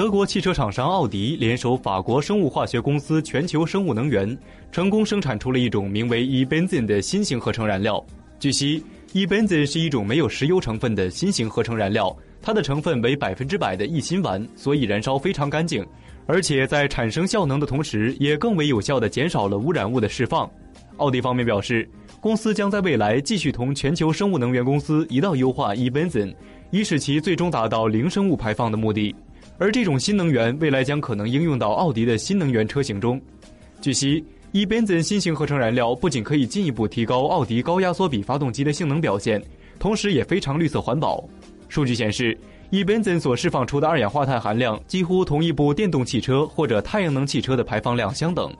德国汽车厂商奥迪联手法国生物化学公司全球生物能源，成功生产出了一种名为 e-benzene 的新型合成燃料。据悉，e-benzene 是一种没有石油成分的新型合成燃料，它的成分为百分之百的异辛烷，所以燃烧非常干净，而且在产生效能的同时，也更为有效地减少了污染物的释放。奥迪方面表示，公司将在未来继续同全球生物能源公司一道优化 e-benzene，以使其最终达到零生物排放的目的。而这种新能源未来将可能应用到奥迪的新能源车型中。据悉，Ebenzen 新型合成燃料不仅可以进一步提高奥迪高压缩比发动机的性能表现，同时也非常绿色环保。数据显示，Ebenzen 所释放出的二氧化碳含量几乎同一部电动汽车或者太阳能汽车的排放量相等。